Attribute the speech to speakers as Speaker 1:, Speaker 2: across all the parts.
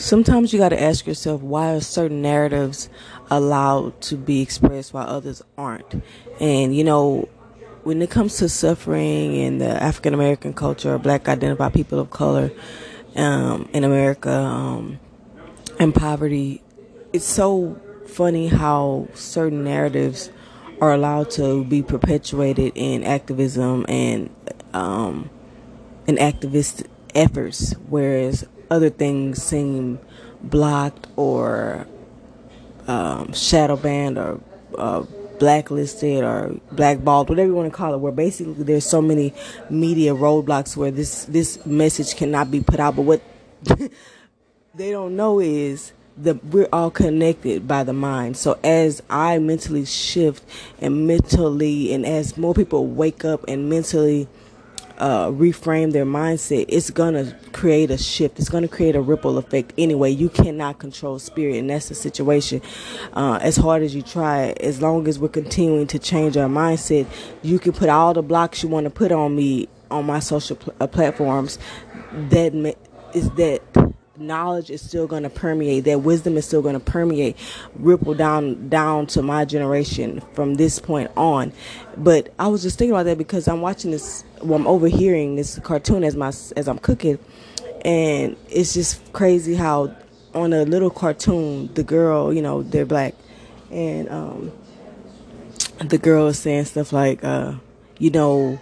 Speaker 1: sometimes you got to ask yourself why are certain narratives allowed to be expressed while others aren't. And you know when it comes to suffering in the african american culture or black identified people of color um, in america um, and poverty it's so funny how certain narratives are allowed to be perpetuated in activism and um, in activist efforts whereas other things seem blocked or um, shadow banned or uh, blacklisted or blackballed, whatever you want to call it, where basically there's so many media roadblocks where this this message cannot be put out. But what they don't know is that we're all connected by the mind. So as I mentally shift and mentally, and as more people wake up and mentally uh, reframe their mindset, it's gonna create a shift. It's gonna create a ripple effect. Anyway, you cannot control spirit, and that's the situation. Uh, as hard as you try, as long as we're continuing to change our mindset, you can put all the blocks you want to put on me on my social pl- uh, platforms. That is that knowledge is still going to permeate that wisdom is still going to permeate ripple down down to my generation from this point on. But i was just thinking about that because i'm watching this well i'm overhearing this cartoon as my as i'm cooking and it's just crazy how on a little cartoon the girl you know they're black and um the girl is saying stuff like uh you know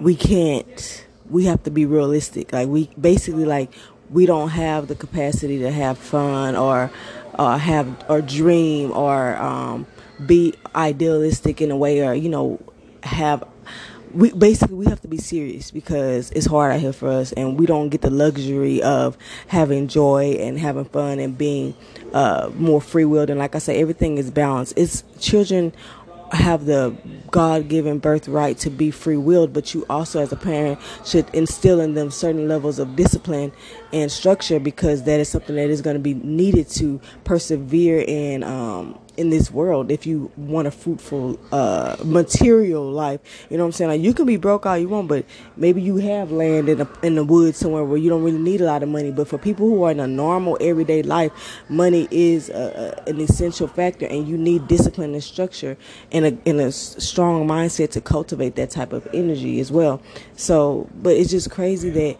Speaker 1: we can't we have to be realistic. Like we basically like we don't have the capacity to have fun or or have or dream or um, be idealistic in a way or you know have we basically we have to be serious because it's hard out here for us and we don't get the luxury of having joy and having fun and being uh, more free willed and like I say everything is balanced. It's children have the God given birthright to be free willed, but you also, as a parent, should instill in them certain levels of discipline and structure because that is something that is going to be needed to persevere and um, in this world if you want a fruitful uh, material life. You know what I'm saying? Like you can be broke all you want, but maybe you have land in the in the woods somewhere where you don't really need a lot of money. But for people who are in a normal everyday life, money is a, a, an essential factor, and you need discipline and structure and a and a strong mindset to cultivate that type of energy as well. So, but it's just crazy that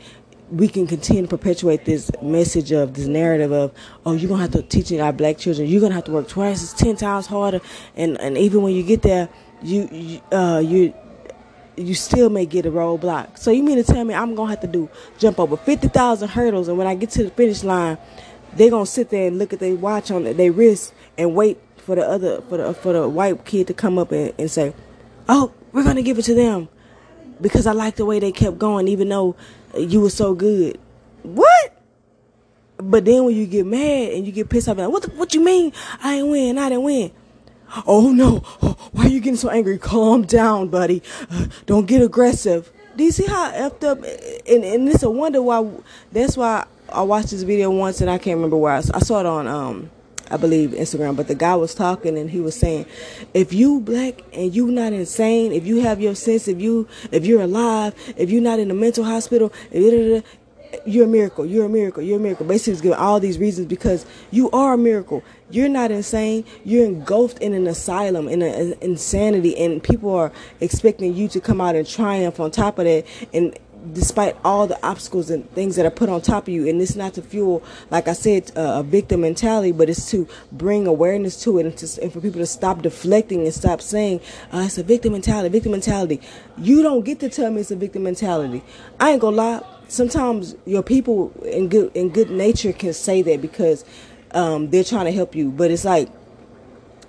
Speaker 1: we can continue to perpetuate this message of this narrative of oh you're gonna have to teach our black children. You're gonna have to work twice. As ten times harder. And and even when you get there you, you uh you you still may get a roadblock. So you mean to tell me i'm gonna have to do jump over 50000 hurdles? And when i get to the finish line they're gonna sit there and look at their watch on their wrist and wait for the other for the for the white kid to come up and, and say oh we're gonna give it to them. Because i like the way they kept going even though you were so good. What? But then when you get mad and you get pissed off, like, what the, what you mean? I ain't win. I didn't win. Oh no! Why are you getting so angry? Calm down, buddy. Uh, don't get aggressive. Do you see how effed up? And and it's a wonder why. That's why I watched this video once and I can't remember I, I saw it on. Um, I believe Instagram, but the guy was talking and he was saying, if you black and you not insane, if you have your sense, if you if you're alive, if you're not in a mental hospital, eh, you're a miracle. You're a miracle. You're a miracle. Basically, he's giving all these reasons because you are a miracle. You're not insane. You're engulfed in an asylum, in an insanity, and people are expecting you to come out and triumph on top of that. And despite all the obstacles and things that are put on top of you. And it's not to fuel like i said a victim mentality but it's to bring awareness to it and, to, and for people to stop deflecting and stop saying uh, it's a victim mentality victim mentality. You don't get to tell me it's a victim mentality. I ain't gonna lie. Sometimes your people in good in good nature can say that because um, they're trying to help you. But it's like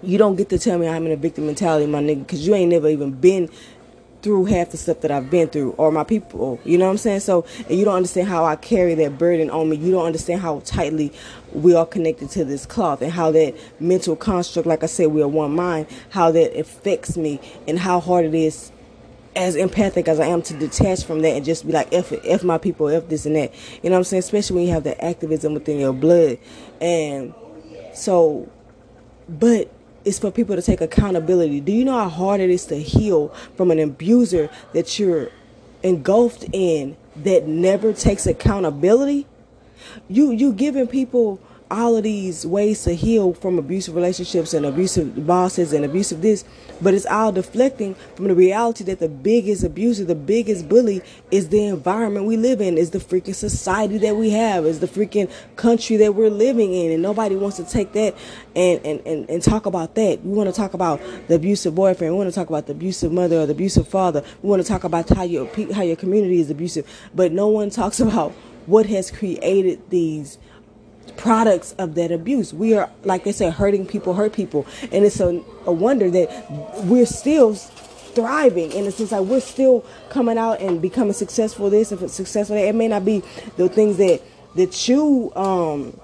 Speaker 1: you don't get to tell me I'm in a victim mentality, my nigga, because you ain't never even been through half the stuff that I've been through or my people. You know what I'm saying? So, and you don't understand how I carry that burden on me. You don't understand how tightly we are connected to this cloth and how that mental construct, like I said, we are one mind, how that affects me and how hard it is as empathic as I am to detach from that and just be like, F, F my people, F this and that. You know what I'm saying? Especially when you have the activism within your blood. And so, but is for people to take accountability. Do you know how hard it is to heal from an abuser that you're engulfed in that never takes accountability? you you giving people all of these ways to heal from abusive relationships and abusive bosses and abusive this, but it's all deflecting from the reality that the biggest abuser, the biggest bully is the environment we live in, is the freaking society that we have, is the freaking country that we're living in. And nobody wants to take that and, and, and, and talk about that. We want to talk about the abusive boyfriend. We want to talk about the abusive mother or the abusive father. We want to talk about how your, how your community is abusive, but no one talks about what has created these products of that abuse. We are, like I said, hurting people hurt people. And it's a, a wonder that we're still thriving. And it's just like we're still coming out and becoming successful this and successful that. It may not be the things that, that you, um,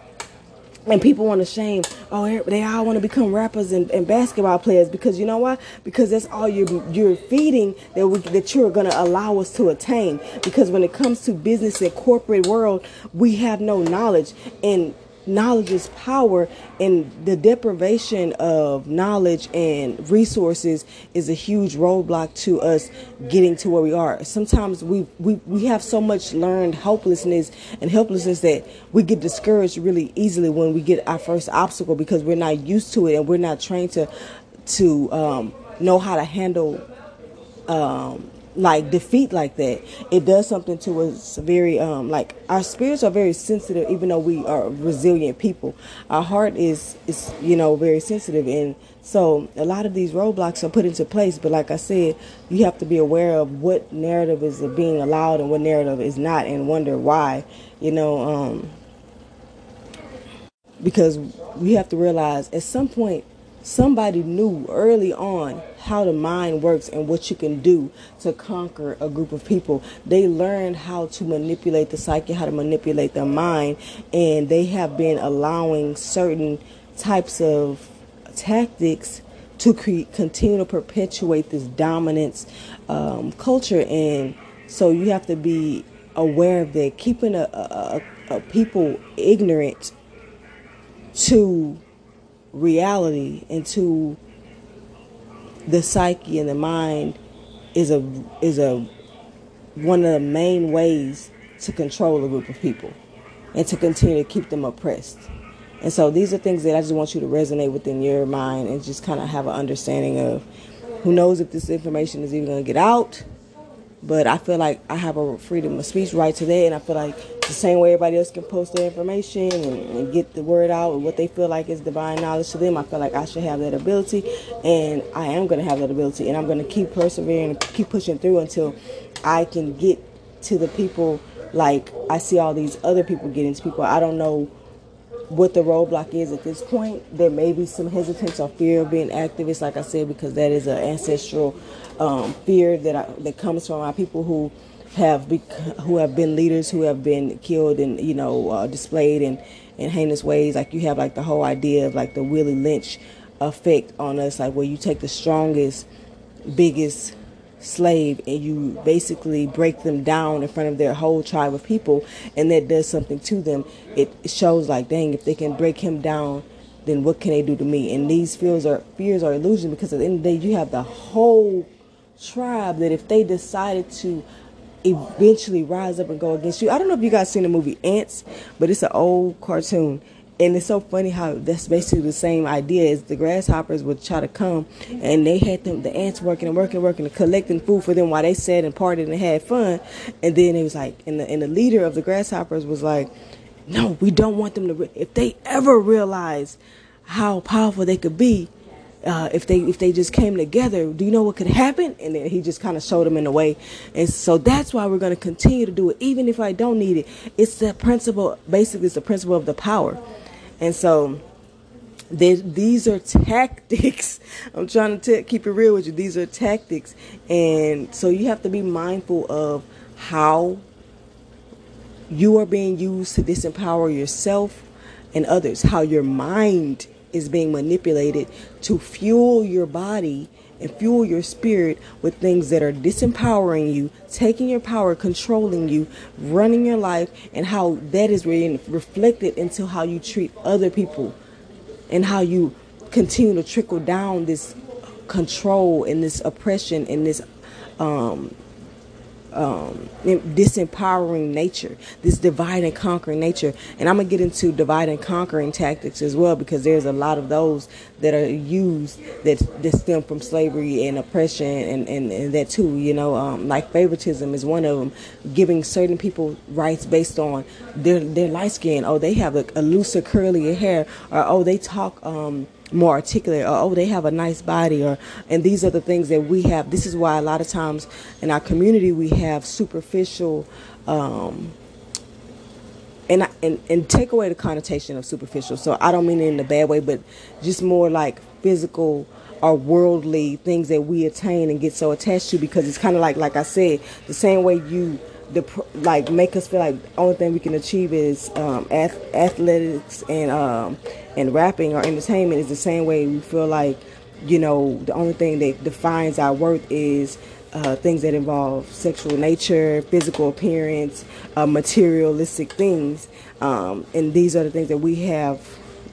Speaker 1: and people want to shame oh they all want to become rappers and, and, basketball players because you know why? Because that's all you're you're feeding that we, that you're going to allow us to attain. Because when it comes to business and corporate world we have no knowledge. And knowledge is power and the deprivation of knowledge and resources is a huge roadblock to us getting to where we are. Sometimes we we, we have so much learned hopelessness and helplessness that we get discouraged really easily when we get our first obstacle because we're not used to it and we're not trained to to um, know how to handle um, like defeat like that it does something to us very um like our spirits are very sensitive even though we are resilient people. Our heart is is you know very sensitive and so a lot of these roadblocks are put into place but like i said you have to be aware of what narrative is being allowed and what narrative is not and wonder why you know um because we have to realize at some point somebody knew early on how the mind works and what you can do to conquer a group of people. They learned how to manipulate the psyche, how to manipulate the mind, and they have been allowing certain types of tactics to create, continue to perpetuate this dominance um, culture. And so you have to be aware of that, keeping a, a, a people ignorant to reality into the psyche and the mind is a is a one of the main ways to control a group of people and to continue to keep them oppressed. And so these are things that I just want you to resonate within your mind and just kind of have an understanding of who knows if this information is even going to get out but I feel like I have a freedom of speech right today, and I feel like the same way everybody else can post their information and, and get the word out and what they feel like is divine knowledge to them. I feel like I should have that ability, and I am going to have that ability, and I'm going to keep persevering and keep pushing through until I can get to the people like I see all these other people getting to people. I don't know what the roadblock is at this point. There may be some hesitance or fear of being activists, like I said, because that is an ancestral um, fear that I, that comes from our people who have be, who have been leaders who have been killed and you know uh, displayed in in heinous ways. Like you have like the whole idea of like the Willie Lynch effect on us, like where you take the strongest, biggest slave and you basically break them down in front of their whole tribe of people and that does something to them it shows like dang if they can break him down then what can they do to me and these fears are fears are illusion because at the end of the day you have the whole tribe that if they decided to eventually rise up and go against you. I don't know if you guys seen the movie Ants, but it's an old cartoon. And it's so funny how that's basically the same idea as the grasshoppers would try to come and they had them the ants working and working and working and collecting food for them while they sat and partied and had fun. And then it was like and the and the leader of the grasshoppers was like, No, we don't want them to if they ever realize how powerful they could be, uh, if they if they just came together, do you know what could happen? And then he just kind of showed them in a way, and so that's why we're going to continue to do it, even if I don't need it. It's the principle. Basically, it's the principle of the power, and so. These are tactics. I'm trying to t- keep it real with you. These are tactics, and so you have to be mindful of how you are being used to disempower yourself and others. How your mind is being manipulated to fuel your body and fuel your spirit with things that are disempowering you, taking your power, controlling you, running your life, and how that is really reflected into how you treat other people and how you continue to trickle down this control and this oppression and this um, um, disempowering nature, this divide and conquering nature. And I'm gonna get into divide and conquering tactics as well because there's a lot of those that are used that that stem from slavery and oppression and, and, and that too. You know, um, like favoritism is one of them, giving certain people rights based on their their light skin. Oh, they have a, a looser curly hair, or oh, they talk. Um, more articulate or oh they have a nice body or and these are the things that we have. This is why a lot of times in our community we have superficial um, and, and and take away the connotation of superficial. So i don't mean it in a bad way but just more like physical or worldly things that we attain and get so attached to because it's kind of like like i said the same way you like make us feel like the only thing we can achieve is um, ath- athletics and um, and rapping or entertainment is the same way we feel like you know the only thing that defines our worth is uh, things that involve sexual nature, physical appearance, uh, materialistic things, um, and these are the things that we have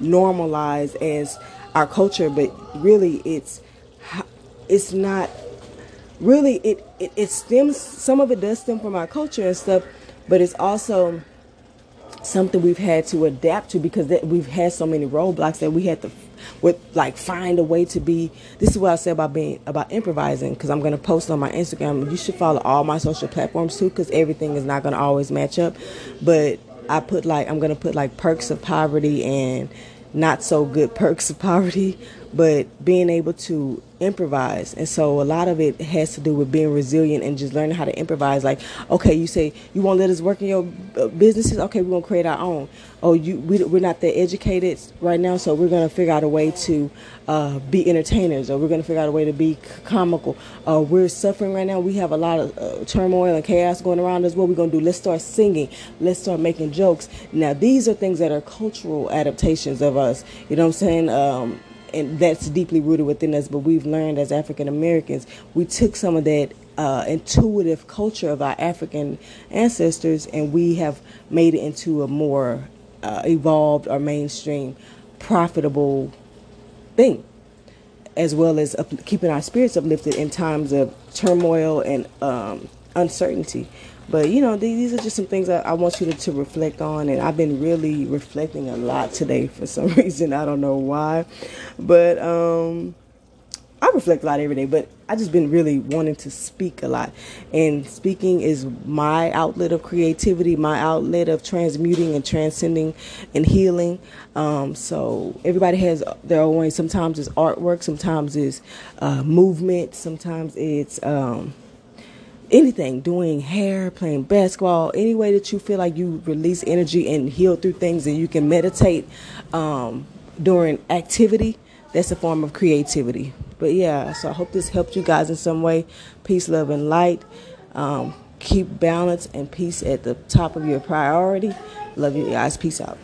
Speaker 1: normalized as our culture. But really, it's it's not really it, it, it stems some of it does stem from our culture and stuff but it's also something we've had to adapt to because that we've had so many roadblocks that we had to with like find a way to be this is what i say about being about improvising because i'm going to post on my instagram. You should follow all my social platforms too because everything is not going to always match up but i put like i'm going to put like perks of poverty and not so good perks of poverty but being able to improvise. And so a lot of it has to do with being resilient and just learning how to improvise. Like, okay, you say you won't let us work in your uh, businesses. Okay, we're gonna create our own. Oh, you we, we're not that educated right now, so we're gonna figure out a way to uh, be entertainers, or we're gonna figure out a way to be comical. Uh, we're suffering right now. We have a lot of uh, turmoil and chaos going around us. What we're gonna do? Let's start singing. Let's start making jokes. Now, these are things that are cultural adaptations of us. You know what I'm saying? Um, and that's deeply rooted within us. But we've learned as African Americans, we took some of that uh, intuitive culture of our African ancestors, and we have made it into a more uh, evolved or mainstream, profitable thing, as well as up- keeping our spirits uplifted in times of turmoil and um, uncertainty. But you know, these are just some things I, I want you to, to, reflect on, and I've been really reflecting a lot today for some reason. I don't know why, but um, I reflect a lot every day. But I just been really wanting to speak a lot, and speaking is my outlet of creativity, my outlet of transmuting and transcending and healing. Um, so everybody has their own way. Sometimes it's artwork, sometimes it's uh, movement, sometimes it's um, anything, doing hair, playing basketball, any way that you feel like you release energy and heal through things and you can meditate um, during activity, that's a form of creativity. But yeah, so I hope this helped you guys in some way. Peace, love, and light. Um, keep balance and peace at the top of your priority. Love you guys. Peace out.